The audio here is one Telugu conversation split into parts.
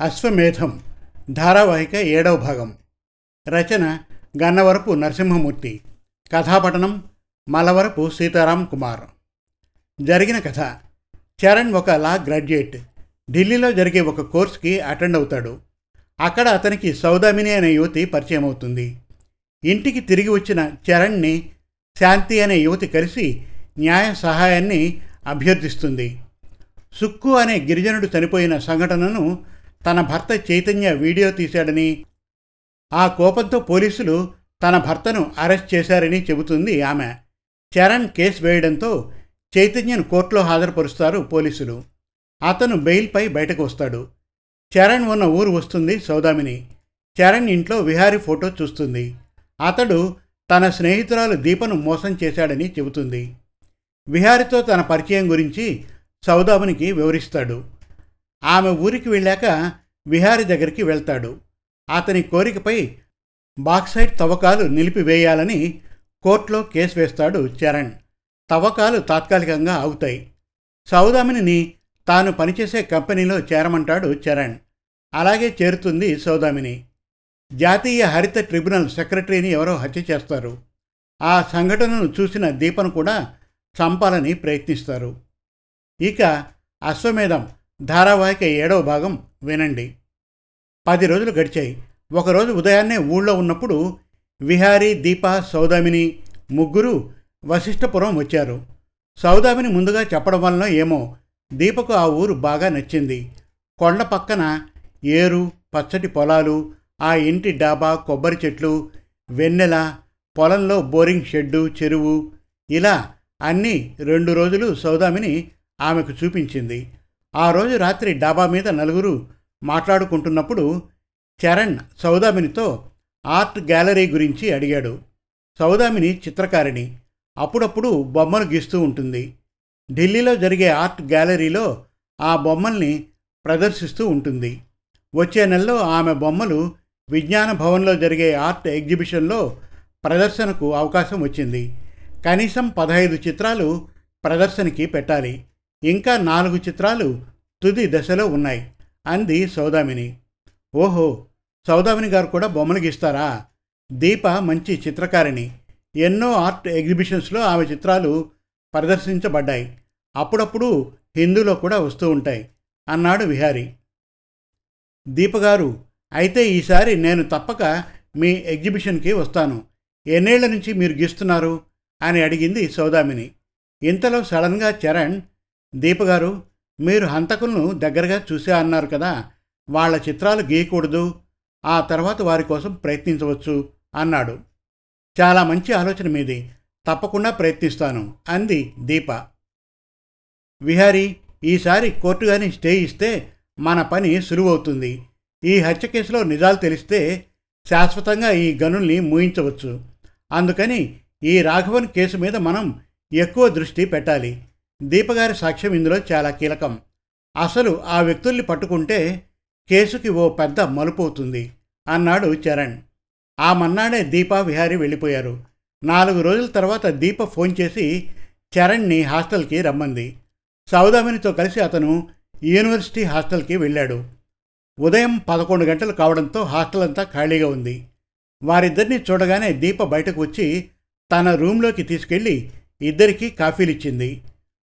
అశ్వమేధం ధారావాహిక ఏడవ భాగం. రచన గన్నవరపు నరసింహమూర్తి. కథాపఠనం మలవరపు సీతారాం కుమార్. జరిగిన కథ. చరణ్ ఒక లా గ్రాడ్యుయేట్. ఢిల్లీలో జరిగే ఒక కోర్స్కి అటెండ్ అవుతాడు. అక్కడ అతనికి సౌదామిని అనే యువతి పరిచయం అవుతుంది. ఇంటికి తిరిగి వచ్చిన చరణ్ని శాంతి అనే యువతి కలిసి న్యాయ సహాయాన్ని అభ్యర్థిస్తుంది. సుక్కు అనే గిరిజనుడు చనిపోయిన సంఘటనను తన భర్త చైతన్య వీడియో తీశాడని ఆ కోపంతో పోలీసులు తన భర్తను అరెస్ట్ చేశారని చెబుతుంది ఆమె. చరణ్ కేసు వేయడంతో చైతన్యను కోర్టులో హాజరుపరుస్తారు పోలీసులు. అతను బెయిల్పై బయటకు వస్తాడు. చరణ్ ఉన్న ఊరు వస్తుంది సౌదామిని. చరణ్ ఇంట్లో విహారీ ఫోటో చూస్తుంది. అతడు తన స్నేహితురాలు దీపను మోసం చేశాడని చెబుతుంది. విహారితో తన పరిచయం గురించి సౌదామినికి వివరిస్తాడు. ఆమె ఊరికి వెళ్ళాక విహారి దగ్గరికి వెళ్తాడు. అతని కోరికపై బాక్సైట్ తవ్వకాలు నిలిపివేయాలని కోర్టులో కేసు వేస్తాడు చరణ్. తవ్వకాలు తాత్కాలికంగా ఆగుతాయి. సౌదామిని తాను పనిచేసే కంపెనీలో చేరమంటాడు చరణ్. అలాగే చేరుతుంది సౌదామిని. జాతీయ హరిత ట్రిబ్యునల్ సెక్రటరీని ఎవరో హత్య చేస్తారు. ఆ సంఘటనను చూసిన దీపను కూడా చంపాలని ప్రయత్నిస్తారు. ఇక అశ్వమేధం ధారావాహిక ఏడవ భాగం వినండి. పది రోజులు గడిచాయి. ఒకరోజు ఉదయాన్నే ఊళ్ళో ఉన్నప్పుడు విహారీ దీప సౌదామిని ముగ్గురు వశిష్ఠపురం వచ్చారు. సౌదామిని ముందుగా చెప్పడం వలన ఏమో దీపకు ఆ ఊరు బాగా నచ్చింది. కొండ పక్కన ఏరు పచ్చటి పొలాలు ఆ ఇంటి డాబా కొబ్బరి చెట్లు వెన్నెల పొలంలో బోరింగ్ షెడ్డు చెరువు ఇలా అన్నీ రెండు రోజులు సౌదామిని ఆమెకు చూపించింది. ఆ రోజు రాత్రి డాబా మీద నలుగురు మాట్లాడుకుంటున్నప్పుడు చరణ్ సౌదామినితో ఆర్ట్ గ్యాలరీ గురించి అడిగాడు. సౌదామిని చిత్రకారిణి అప్పుడప్పుడు బొమ్మలు గీస్తూ ఉంటుంది. ఢిల్లీలో జరిగే ఆర్ట్ గ్యాలరీలో ఆ బొమ్మల్ని ప్రదర్శిస్తూ ఉంటుంది. వచ్చే నెలలో ఆమె బొమ్మలు విజ్ఞాన భవన్లో జరిగే ఆర్ట్ ఎగ్జిబిషన్లో ప్రదర్శనకు అవకాశం వచ్చింది. కనీసం పదహైదు చిత్రాలు ప్రదర్శనకి పెట్టాలి. ఇంకా నాలుగు చిత్రాలు తుది దశలో ఉన్నాయి అంది సౌదామిని. ఓహో సౌదామిని గారు కూడా బొమ్మలు గీస్తారా? దీప మంచి చిత్రకారిణి. ఎన్నో ఆర్ట్ ఎగ్జిబిషన్స్లో ఆమె చిత్రాలు ప్రదర్శించబడ్డాయి. అప్పుడప్పుడు హిందూలో కూడా వస్తూ ఉంటాయి అన్నాడు విహారీ. దీపగారు అయితే ఈసారి నేను తప్పక మీ ఎగ్జిబిషన్కి వస్తాను. ఎన్నేళ్ళ నుంచి మీరు గీస్తున్నారు? అని అడిగింది సౌదామిని. ఇంతలో సడన్గా చరణ్ దీపగారు మీరు హంతకులను దగ్గరగా చూసే అన్నారు కదా వాళ్ళ చిత్రాలు గీయకూడదు ఆ తర్వాత వారి కోసం ప్రయత్నించవచ్చు అన్నాడు. చాలా మంచి ఆలోచన మీది తప్పకుండా ప్రయత్నిస్తాను అంది దీప. విహారీ ఈసారి కోర్టు కానీ స్టే ఇస్తే మన పని సులువవుతుంది. ఈ హత్య కేసులో నిజాలు తెలిస్తే శాశ్వతంగా ఈ గనుల్ని మూయించవచ్చు. అందుకని ఈ రాఘవన్ కేసు మీద మనం ఎక్కువ దృష్టి పెట్టాలి. దీపగారి సాక్ష్యం ఇందులో చాలా కీలకం. అసలు ఆ వ్యక్తుల్ని పట్టుకుంటే కేసుకి ఓ పెద్ద మలుపు అవుతుంది అన్నాడు చరణ్. ఆ మన్నాడే దీపా విహారీ వెళ్ళిపోయారు. నాలుగు రోజుల తర్వాత దీప ఫోన్ చేసి చరణ్ని హాస్టల్కి రమ్మంది. సౌదామినితో కలిసి అతను యూనివర్సిటీ హాస్టల్కి వెళ్ళాడు. ఉదయం పదకొండు గంటలు కావడంతో హాస్టల్ అంతా ఖాళీగా ఉంది. వారిద్దరిని చూడగానే దీప బయటకు వచ్చి తన రూంలోకి తీసుకెళ్ళి ఇద్దరికీ కాఫీలిచ్చింది.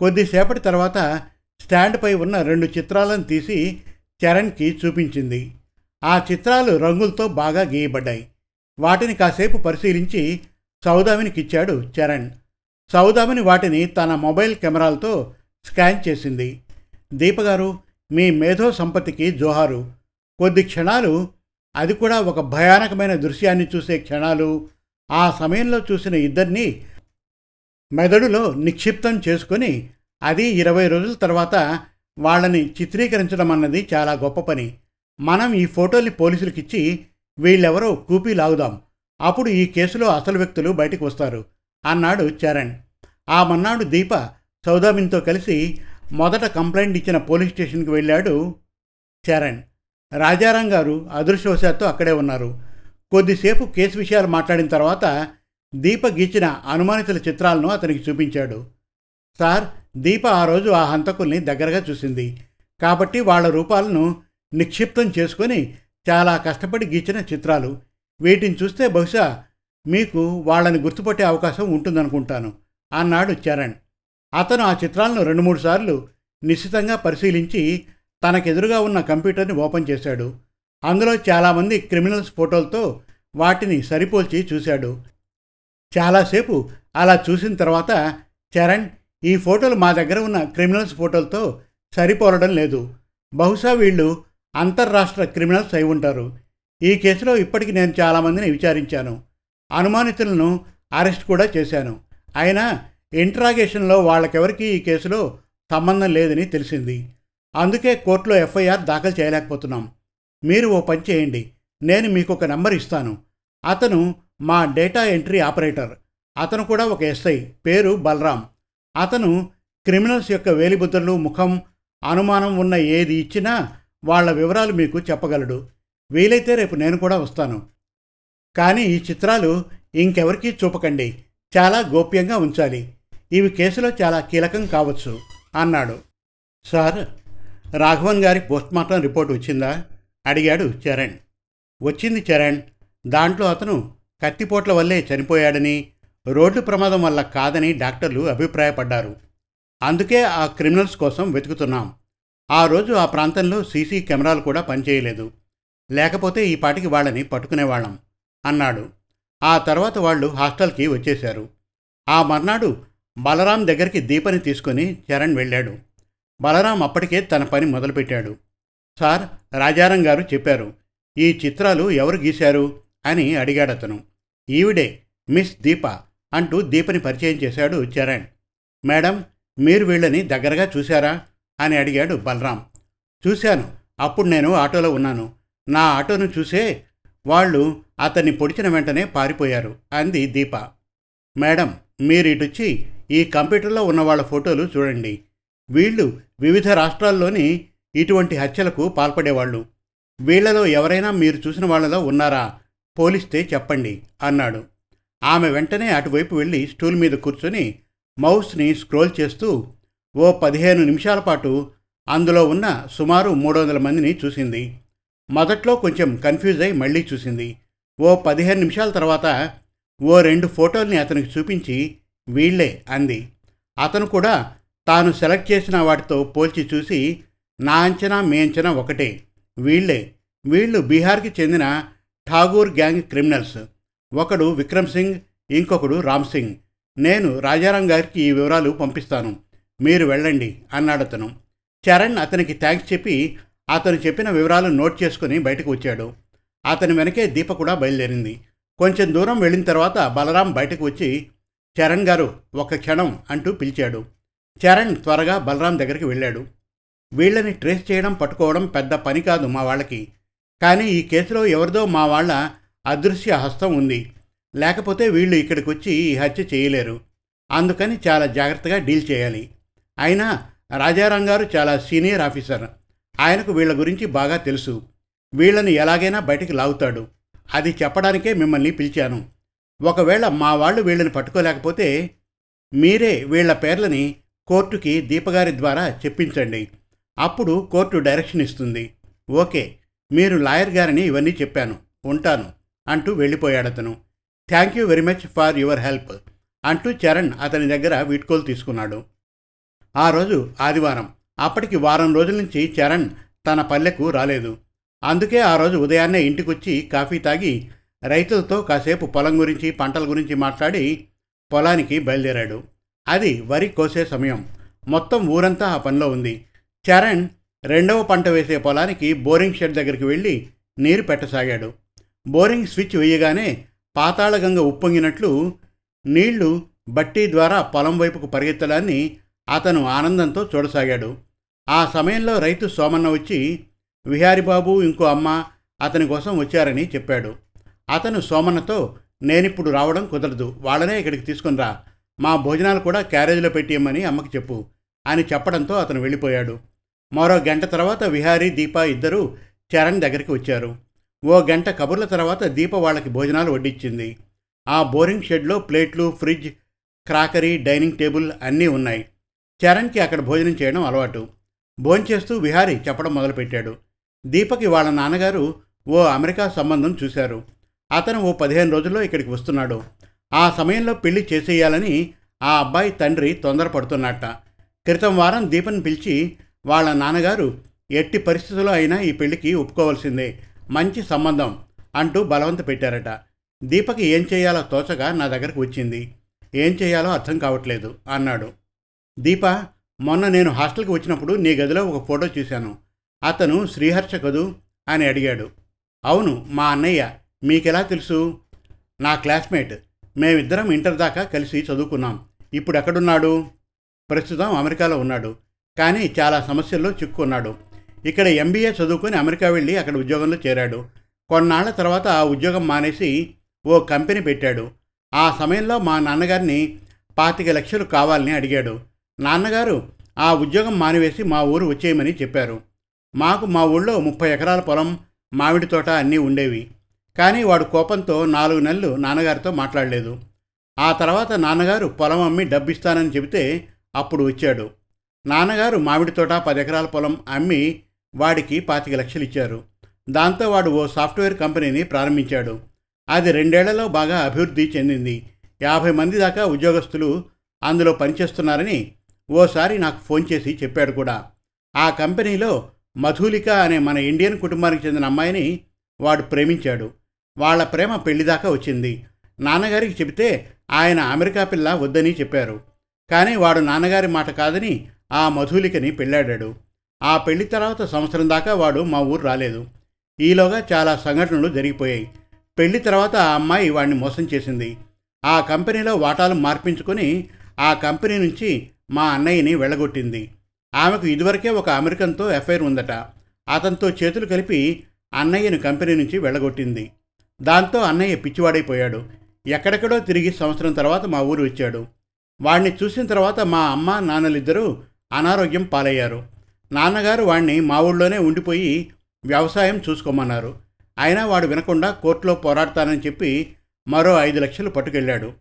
కొద్దిసేపటి తర్వాత స్టాండ్పై ఉన్న రెండు చిత్రాలను తీసి చరణ్కి చూపించింది. ఆ చిత్రాలు రంగులతో బాగా గీయబడ్డాయి. వాటిని కాసేపు పరిశీలించి సౌదామినికిచ్చాడు చరణ్. సౌదామిని వాటిని తన మొబైల్ కెమెరాలతో స్కాన్ చేసింది. దీపగారు మీ మేధో సంపత్తికి జోహారు. కొద్ది క్షణాలు అది కూడా ఒక భయానకమైన దృశ్యాన్ని చూసే క్షణాలు ఆ సమయంలో చూసిన ఇద్దరిని మెదడులో నిక్షిప్తం చేసుకొని అది ఇరవై రోజుల తర్వాత వాళ్ళని చిత్రీకరించడం అన్నది చాలా గొప్ప పని. మనం ఈ ఫోటోల్ని పోలీసులకిచ్చి వీళ్ళెవరో కూపీ లాగుదాం. అప్పుడు ఈ కేసులో అసలు వ్యక్తులు బయటకు వస్తారు అన్నాడు చరణ్. ఆ మన్నాడు దీప సౌదామిన్తో కలిసి మొదట కంప్లైంట్ ఇచ్చిన పోలీస్ స్టేషన్కి వెళ్ళాడు చరణ్. రాజారాం గారు అదృష్టవశాత్తు అక్కడే ఉన్నారు. కొద్దిసేపు కేసు విషయాలు మాట్లాడిన తర్వాత దీప గీచిన అనుమానితుల చిత్రాలను అతనికి చూపించాడు. సార్ దీప ఆ రోజు ఆ హంతకుల్ని దగ్గరగా చూసింది. కాబట్టి వాళ్ళ రూపాలను నిక్షిప్తం చేసుకొని చాలా కష్టపడి గీచిన చిత్రాలు. వీటిని చూస్తే బహుశా మీకు వాళ్ళని గుర్తుపట్టే అవకాశం ఉంటుందనుకుంటాను అన్నాడు చరణ్. అతను ఆ చిత్రాలను రెండు మూడు సార్లు నిశ్చితంగా పరిశీలించి తనకెదురుగా ఉన్న కంప్యూటర్ని ఓపెన్ చేశాడు. అందులో చాలామంది క్రిమినల్స్ ఫోటోలతో వాటిని సరిపోల్చి చూశాడు. చాలాసేపు అలా చూసిన తర్వాత చరణ్ ఈ ఫోటోలు మా దగ్గర ఉన్న క్రిమినల్స్ ఫోటోలతో సరిపోలడం లేదు. బహుశా వీళ్ళు అంతర్రాష్ట్ర క్రిమినల్స్ అయి ఉంటారు. ఈ కేసులో ఇప్పటికి నేను చాలామందిని విచారించాను. అనుమానితులను అరెస్ట్ కూడా చేశాను. అయినా ఇంట్రాగేషన్లో వాళ్ళకెవరికి ఈ కేసులో సంబంధం లేదని తెలిసింది. అందుకే కోర్టులో ఎఫ్ఐఆర్ దాఖలు చేయలేకపోతున్నాం. మీరు ఓ పని చేయండి. నేను మీకు ఒక నంబర్ ఇస్తాను. అతను మా డేటా ఎంట్రీ ఆపరేటర్. అతను కూడా ఒక ఎస్ఐ. పేరు బలరాం. అతను క్రిమినల్స్ యొక్క వేలిబుద్ధలు ముఖం అనుమానం ఉన్న ఏది ఇచ్చినా వాళ్ళ వివరాలు మీకు చెప్పగలడు. వీలైతే రేపు నేను కూడా వస్తాను. కానీ ఈ చిత్రాలు ఇంకెవరికీ చూపకండి. చాలా గోప్యంగా ఉంచాలి. ఇవి కేసులో చాలా కీలకం కావచ్చు అన్నాడు. సార్ రాఘవన్ గారి పోస్ట్మార్టం రిపోర్ట్ వచ్చిందా? అడిగాడు చరణ్. వచ్చింది చరణ్. దాంట్లో అతను కత్తిపోట్ల వల్లే చనిపోయాడని రోడ్డు ప్రమాదం వల్ల కాదని డాక్టర్లు అభిప్రాయపడ్డారు. అందుకే ఆ క్రిమినల్స్ కోసం వెతుకుతున్నాం. ఆ రోజు ఆ ప్రాంతంలో సీసీ కెమెరాలు కూడా పనిచేయలేదు. లేకపోతే ఈ పాటికి వాళ్ళని పట్టుకునేవాళ్ళం అన్నాడు. ఆ తర్వాత వాళ్ళు హాస్టల్కి వచ్చేశారు. ఆ మర్నాడు బలరాం దగ్గరికి దీపని తీసుకొని చరణ్ వెళ్ళాడు. బలరాం అప్పటికే తన పని మొదలుపెట్టాడు. సార్ రాజారాం గారు చెప్పారు ఈ చిత్రాలు ఎవరు గీశారు? అని అడిగాడతను. ఈవిడే మిస్ దీప అంటూ దీపని పరిచయం చేశాడు చరణ్. మేడం మీరు వీళ్ళని దగ్గరగా చూశారా? అని అడిగాడు బలరాం. చూశాను. అప్పుడు నేను ఆటోలో ఉన్నాను. నా ఆటోను చూసే వాళ్ళు అతన్ని పొడిచిన వెంటనే పారిపోయారు అంది దీప. మేడం మీరు ఇటొచ్చి ఈ కంప్యూటర్లో ఉన్న వాళ్ళ ఫోటోలు చూడండి. వీళ్ళు వివిధ రాష్ట్రాల్లోని ఇటువంటి హత్యలకు పాల్పడేవాళ్ళు. వీళ్ళలో ఎవరైనా మీరు చూసిన వాళ్ళలో ఉన్నారా? పోలిస్తే చెప్పండి అన్నాడు. ఆమె వెంటనే అటువైపు వెళ్ళి స్టూల్ మీద కూర్చొని మౌస్ని స్క్రోల్ చేస్తూ ఓ పదిహేను నిమిషాల పాటు అందులో ఉన్న సుమారు మూడు వందల మందిని చూసింది. మొదట్లో కొంచెం కన్ఫ్యూజ్ అయి మళ్ళీ చూసింది. ఓ పదిహేను నిమిషాల తర్వాత ఓ రెండు ఫోటోల్ని అతనికి చూపించి వీళ్ళే అంది. అతను కూడా తాను సెలెక్ట్ చేసిన వాటితో పోల్చి చూసి నా అంచనా మీ అంచనా ఒకటే. వీళ్ళే వీళ్ళు బీహార్కి చెందిన ఠాగూర్ గ్యాంగ్ క్రిమినల్స్. ఒకడు విక్రమ్ సింగ్ ఇంకొకడు రామ్ సింగ్. నేను రాజారాం గారికి ఈ వివరాలు పంపిస్తాను. మీరు వెళ్ళండి అన్నాడు అతను. చరణ్ అతనికి థ్యాంక్స్ చెప్పి అతను చెప్పిన వివరాలు నోట్ చేసుకుని బయటకు వచ్చాడు. అతని వెనకే దీప కూడా బయలుదేరింది. కొంచెం దూరం వెళ్ళిన తర్వాత బలరాం బయటకు వచ్చి చరణ్ గారు ఒక క్షణం అంటూ పిలిచాడు. చరణ్ త్వరగా బలరాం దగ్గరికి వెళ్ళాడు. వీళ్ళని ట్రేస్ చేయడం పట్టుకోవడం పెద్ద పని కాదు మా వాళ్ళకి. కానీ ఈ కేసులో ఎవరిదో మా వాళ్ళ అదృశ్య హస్తం ఉంది. లేకపోతే వీళ్ళు ఇక్కడికి వచ్చి ఈ హత్య చేయలేరు. అందుకని చాలా జాగ్రత్తగా డీల్ చేయాలి. అయినా రాజారాం గారు చాలా సీనియర్ ఆఫీసర్. ఆయనకు వీళ్ళ గురించి బాగా తెలుసు. వీళ్ళని ఎలాగైనా బయటికి లాగుతాడు. అది చెప్పడానికే మిమ్మల్ని పిలిచాను. ఒకవేళ మా వాళ్ళు వీళ్ళని పట్టుకోలేకపోతే మీరే వీళ్ళ పేర్లని కోర్టుకి దీపగారి ద్వారా చెప్పించండి. అప్పుడు కోర్టు డైరెక్షన్ ఇస్తుంది. ఓకే. మీరు లాయర్ గారిని ఇవన్నీ చెప్పాను ఉంటాను అంటూ వెళ్ళిపోయాడతను thank you very much for your help అంటూ చరణ్ అతని దగ్గర వీడ్కోలు తీసుకున్నాడు. ఆ రోజు ఆదివారం అప్పటికి వారం రోజుల నుంచి చరణ్ తన పల్లెకు రాలేదు. అందుకే ఆ రోజు ఉదయాన్నే ఇంటికొచ్చి కాఫీ తాగి రైతులతో కాసేపు పొలం గురించి పంటల గురించి మాట్లాడి పొలానికి బయలుదేరాడు. అది వరి కోసే సమయం. మొత్తం ఊరంతా ఆ పనిలో ఉంది. చరణ్ రెండవ పంట వేసే పొలానికి బోరింగ్ షెడ్ దగ్గరికి వెళ్ళి నీరు పెట్టసాగాడు. బోరింగ్ స్విచ్ వేయగానే పాతాళగంగ ఉప్పొంగినట్లు నీళ్ళు బట్టీ ద్వారా పొలం వైపుకు పరిగెత్తడాన్ని అతను ఆనందంతో చూడసాగాడు. ఆ సమయంలో రైతు సోమన్న వచ్చి విహారిబాబు ఇంకో అమ్మ అతని కోసం వచ్చారని చెప్పాడు. అతను సోమన్నతో నేనిప్పుడు రావడం కుదరదు. వాళ్ళనే ఇక్కడికి తీసుకునిరా మా భోజనాలు కూడా క్యారేజీలో పెట్టియమ్మని అమ్మకి చెప్పు అని చెప్పడంతో అతను వెళ్ళిపోయాడు. మరో గంట తర్వాత విహారీ దీప ఇద్దరూ చరణ్ దగ్గరికి వచ్చారు. ఓ గంట కబుర్ల తర్వాత దీప వాళ్ళకి భోజనాలు వడ్డించింది ఆ బోరింగ్ షెడ్లో ప్లేట్లు ఫ్రిడ్జ్ క్రాకరీ డైనింగ్ టేబుల్ అన్నీ ఉన్నాయి. చరణ్కి అక్కడ భోజనం చేయడం అలవాటు. భోంచేస్తూ విహారీ చెప్పడం మొదలుపెట్టాడు. దీపకి వాళ్ళ నాన్నగారు ఓ అమెరికా సంబంధం చూశారు. అతను ఓ పదిహేను రోజుల్లో ఇక్కడికి వస్తున్నాడు. ఆ సమయంలో పెళ్ళి చేసేయాలని ఆ అబ్బాయి తండ్రి తొందరపడుతున్నట్ట క్రితం వారం దీపని పిలిచి వాళ్ళ నాన్నగారు ఎట్టి పరిస్థితుల్లో అయినా ఈ పెళ్ళికి ఒప్పుకోవాల్సిందే. మంచి సంబంధం అంటూ బలవంత పెట్టారట. దీపకి ఏం చేయాలో తోచగా నా దగ్గరకు వచ్చింది. ఏం చేయాలో అర్థం కావట్లేదు అన్నాడు. దీప మొన్న నేను హాస్టల్కి వచ్చినప్పుడు నీ గదిలో ఒక ఫోటో చూశాను. అతను శ్రీహర్ష కదూ? అని అడిగాడు. అవును మా అన్నయ్య. మీకెలా తెలుసు? నా క్లాస్మేట్. మేమిద్దరం ఇంటర్ దాకా కలిసి చదువుకున్నాం. ఇప్పుడు ఎక్కడున్నాడు ప్రస్తుతం అమెరికాలో ఉన్నాడు. కానీ చాలా సమస్యల్లో చిక్కుకున్నాడు ఇక్కడ ఎంబీఏ చదువుకొని అమెరికా వెళ్ళి అక్కడ ఉద్యోగంలో చేరాడు. కొన్నాళ్ళ తర్వాత ఆ ఉద్యోగం మానేసి ఓ కంపెనీ పెట్టాడు. ఆ సమయంలో మా నాన్నగారిని పాతిక లక్షలు కావాలని అడిగాడు. నాన్నగారు ఆ ఉద్యోగం మానివేసి మా ఊరు వచ్చేయమని చెప్పారు. మాకు మా ఊళ్ళో ముప్పై ఎకరాల పొలం మామిడి తోట అన్నీ ఉండేవి. కానీ వాడు కోపంతో నాలుగు నెలలు నాన్నగారితో మాట్లాడలేదు. ఆ తర్వాత నాన్నగారు పొలం అమ్మి డబ్బిస్తానని చెబితే అప్పుడు వచ్చాడు. నాన్నగారు మామిడి తోట పది ఎకరాల పొలం అమ్మి వాడికి పాతిక లక్షలు ఇచ్చారు. దాంతో వాడు ఓ సాఫ్ట్వేర్ కంపెనీని ప్రారంభించాడు. అది రెండేళ్ళలో బాగా అభివృద్ధి చెందింది. యాభై మంది దాకా ఉద్యోగస్తులు అందులో పనిచేస్తున్నారని ఓసారి నాకు ఫోన్ చేసి చెప్పాడు కూడా. ఆ కంపెనీలో మధులిక అనే మన ఇండియన్ కుటుంబానికి చెందిన అమ్మాయిని వాడు ప్రేమించాడు. వాళ్ళ ప్రేమ పెళ్ళిదాకా వచ్చింది. నాన్నగారికి చెబితే ఆయన అమెరికా పిల్ల వద్దని చెప్పారు. కానీ వాడు నాన్నగారి మాట కాదని ఆ మధులికని పెళ్ళాడాడు. ఆ పెళ్ళి తర్వాత సంవత్సరం దాకా వాడు మా ఊరు రాలేదు. ఈలోగా చాలా సంఘటనలు జరిగిపోయాయి. పెళ్ళి తర్వాత ఆ అమ్మాయి వాడిని మోసం చేసింది. ఆ కంపెనీలో వాటాలు మార్పించుకొని ఆ కంపెనీ నుంచి మా అన్నయ్యని వెళ్ళగొట్టింది. ఆమెకు ఇదివరకే ఒక అమెరికన్తో ఎఫ్ఐఆర్ ఉందట. అతనితో చేతులు కలిపి అన్నయ్యను కంపెనీ నుంచి వెళ్ళగొట్టింది. దాంతో అన్నయ్య పిచ్చివాడైపోయాడు. ఎక్కడెక్కడో తిరిగి సంవత్సరం తర్వాత మా ఊరు వచ్చాడు. వాడిని చూసిన తర్వాత మా అమ్మ నాన్నలిద్దరూ అనారోగ్యం పాలయ్యారు. నాన్నగారు వాణ్ణి మా ఊళ్ళోనే ఉండిపోయి వ్యవసాయం చూసుకోమన్నారు. అయినా వాడు వినకుండా కోర్టులో పోరాడతానని చెప్పి మరో ఐదు లక్షలు పట్టుకెళ్ళాడు.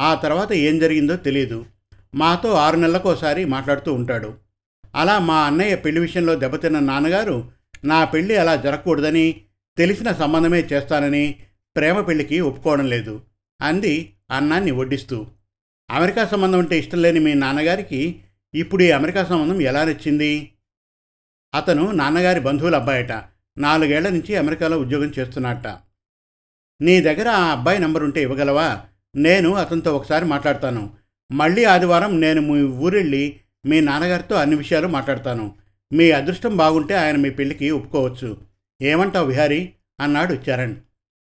ఆ తర్వాత ఏం జరిగిందో తెలియదు మాతో ఆరు నెలలకోసారి మాట్లాడుతూ ఉంటాడు. అలా మా అన్నయ్య పెళ్ళి విషయంలో దెబ్బతిన్న నాన్నగారు నా పెళ్ళి అలా జరగకూడదని తెలిసిన సంబంధమే చేస్తానని ప్రేమ పెళ్ళికి ఒప్పుకోవడం లేదు అంది అన్నాన్ని వడ్డిస్తూ. అమెరికా సంబంధం అంటే ఇష్టం లేని మీ నాన్నగారికి ఇప్పుడు ఈ అమెరికా సంబంధం ఎలా నచ్చింది అతను నాన్నగారి బంధువుల అబ్బాయట. నాలుగేళ్ళ నుంచి అమెరికాలో ఉద్యోగం చేస్తున్నట్ట నీ దగ్గర ఆ అబ్బాయి నంబర్ ఉంటే ఇవ్వగలవా? నేను అతనితో ఒకసారి మాట్లాడతాను. మళ్ళీ ఆదివారం నేను మీ ఊరెళ్ళి మీ నాన్నగారితో అన్ని విషయాలు మాట్లాడతాను. మీ అదృష్టం బాగుంటే ఆయన మీ పెళ్ళికి ఒప్పుకోవచ్చు. ఏమంటావు విహారీ? అన్నాడు చరణ్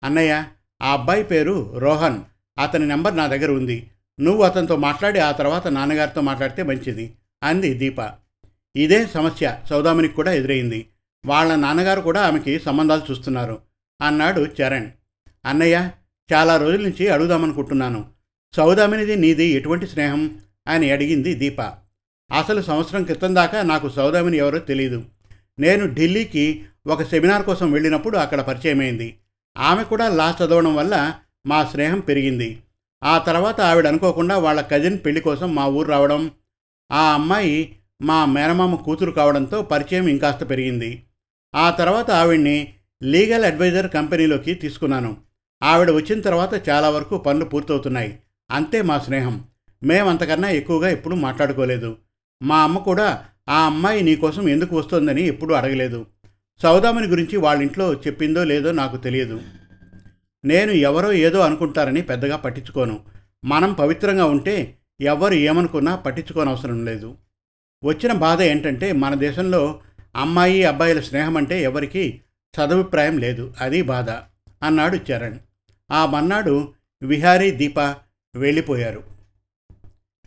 అన్నయ్య ఆ అబ్బాయి పేరు రోహన్. అతని నెంబర్ నా దగ్గర ఉంది. నువ్వు అతనితో మాట్లాడి ఆ తర్వాత నాన్నగారితో మాట్లాడితే మంచిది అంది దీప. ఇదే సమస్య సౌదామినికి కూడా ఎదురైంది. వాళ్ళ నాన్నగారు కూడా ఆమెకి సంబంధాలు చూస్తున్నారు అన్నాడు చరణ్. అన్నయ్య చాలా రోజుల నుంచి అడుగుదామనుకుంటున్నాను. సౌదామినిది నీది ఎటువంటి స్నేహం అని అడిగింది దీప. అసలు సంవత్సరం క్రితం దాకా నాకు సౌదామిని ఎవరో తెలియదు నేను ఢిల్లీకి ఒక సెమినార్ కోసం వెళ్ళినప్పుడు అక్కడ పరిచయమైంది. ఆమె కూడా లా చదవడం వల్ల మా స్నేహం పెరిగింది. ఆ తర్వాత ఆవిడ అనుకోకుండా వాళ్ళ కజిన్ పెళ్ళి కోసం మా ఊరు రావడం ఆ అమ్మాయి మా మేనమామ కూతురు కావడంతో పరిచయం ఇంకాస్త పెరిగింది. ఆ తర్వాత ఆవిడ్ని లీగల్ అడ్వైజర్ కంపెనీలోకి తీసుకున్నాను. ఆవిడ వచ్చిన తర్వాత చాలా వరకు పనులు పూర్తవుతున్నాయి. అంతే మా స్నేహం. మేమంతకన్నా ఎక్కువగా ఎప్పుడూ మాట్లాడుకోలేదు. మా అమ్మ కూడా ఆ అమ్మాయి నీకోసం ఎందుకు వస్తోందని ఎప్పుడూ అడగలేదు. సౌదామిని గురించి వాళ్ళ ఇంట్లో చెప్పిందో లేదో నాకు తెలియదు. నేను ఎవరో ఏదో అనుకుంటారని పెద్దగా పట్టించుకోను. మనం పవిత్రంగా ఉంటే ఎవరు ఏమనుకున్నా పట్టించుకోనవసరం లేదు. వచ్చిన బాధ ఏంటంటే మన దేశంలో అమ్మాయి అబ్బాయిల స్నేహం అంటే ఎవరికి సదభిప్రాయం లేదు. అది బాధ అన్నాడు చరణ్. ఆ మన్నాడు విహారీ దీప వెళ్ళిపోయారు.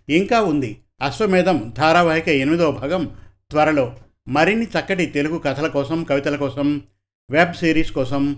ఇంకా ఉంది. అశ్వమేధం ధారావాహిక ఎనిమిదవ భాగం త్వరలో. మరిన్ని చక్కటి తెలుగు కథల కోసం కవితల కోసం వెబ్ సిరీస్ కోసం